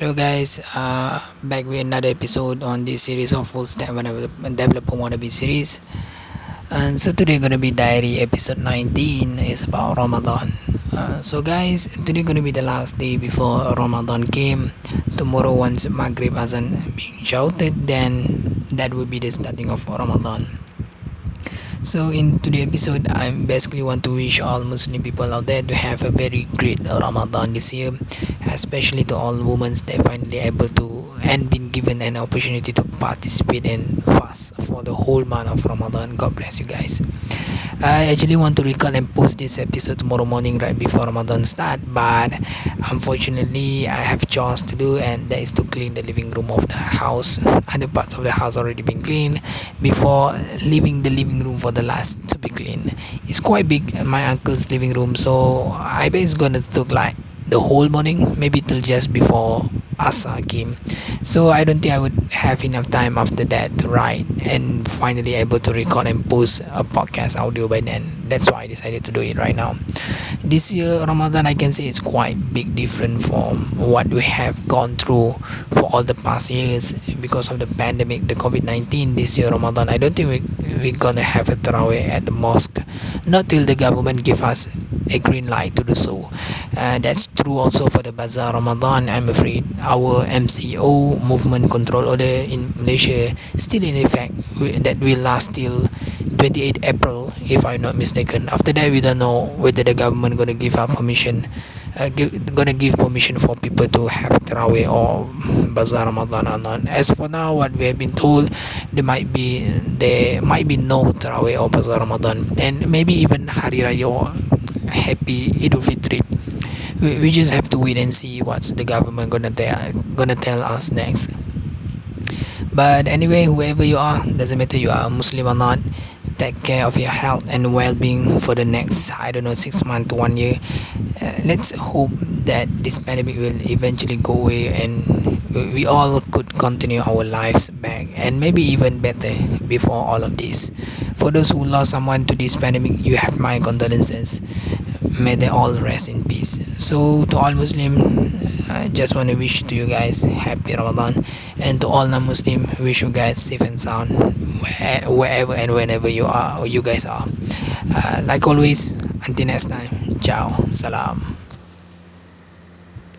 Hello guys, uh, back with another episode on this series of full stack developer wannabe series. And so today gonna be diary episode 19 is about Ramadan. Uh, so guys, today gonna be the last day before Ramadan came. Tomorrow once maghrib hasn't been shouted, then that will be the starting of Ramadan so in today's episode i basically want to wish all muslim people out there to have a very great ramadan this year especially to all women that finally able to and been given an opportunity to participate and fast for the whole month of ramadan. God bless you guys. I actually want to record and post this episode tomorrow morning right before Ramadan start but unfortunately I have chores to do and that is to clean the living room of the house. Other parts of the house already been cleaned before leaving the living room for the last to be cleaned. It's quite big my uncle's living room so I bet it's gonna take like the whole morning maybe till just before Asa came so I don't think I would have enough time after that to write and finally able to record and post a podcast audio by then. That's why I decided to do it right now. This year Ramadan I can say it's quite big different from what we have gone through for all the past years. Because of the pandemic the COVID-19 this year Ramadan I don't think we, we're gonna have a Tarawih at the mosque. Not till the government give us a green light to do so. Uh, that's true also for the bazaar ramadan i'm afraid our mco movement control order in malaysia still in effect that will last till 28 april if i'm not mistaken. After that we don't know whether the government to give our permission uh, give, gonna give permission for people to have Tarawih or Bazaar Ramadan or not. As for now, what we have been told, there might be there might be no Tarawih or Bazaar Ramadan, and maybe even Hari Raya Happy Idul Fitri we, we just have to wait and see what's the government gonna tell gonna tell us next. But anyway whoever you are doesn't matter you are muslim or not take care of your health and well-being for the next i don't know six months to one year. Uh, let's hope that this pandemic will eventually go away and we all could continue our lives back and maybe even better before all of this. For those who lost someone to this pandemic you have my condolences may they all rest in peace. So to all muslim i just want to wish to you guys happy ramadan. And to all non-muslim wish you guys safe and sound wherever and whenever you are or you guys are. Uh, like always until next time. Ciao. Salam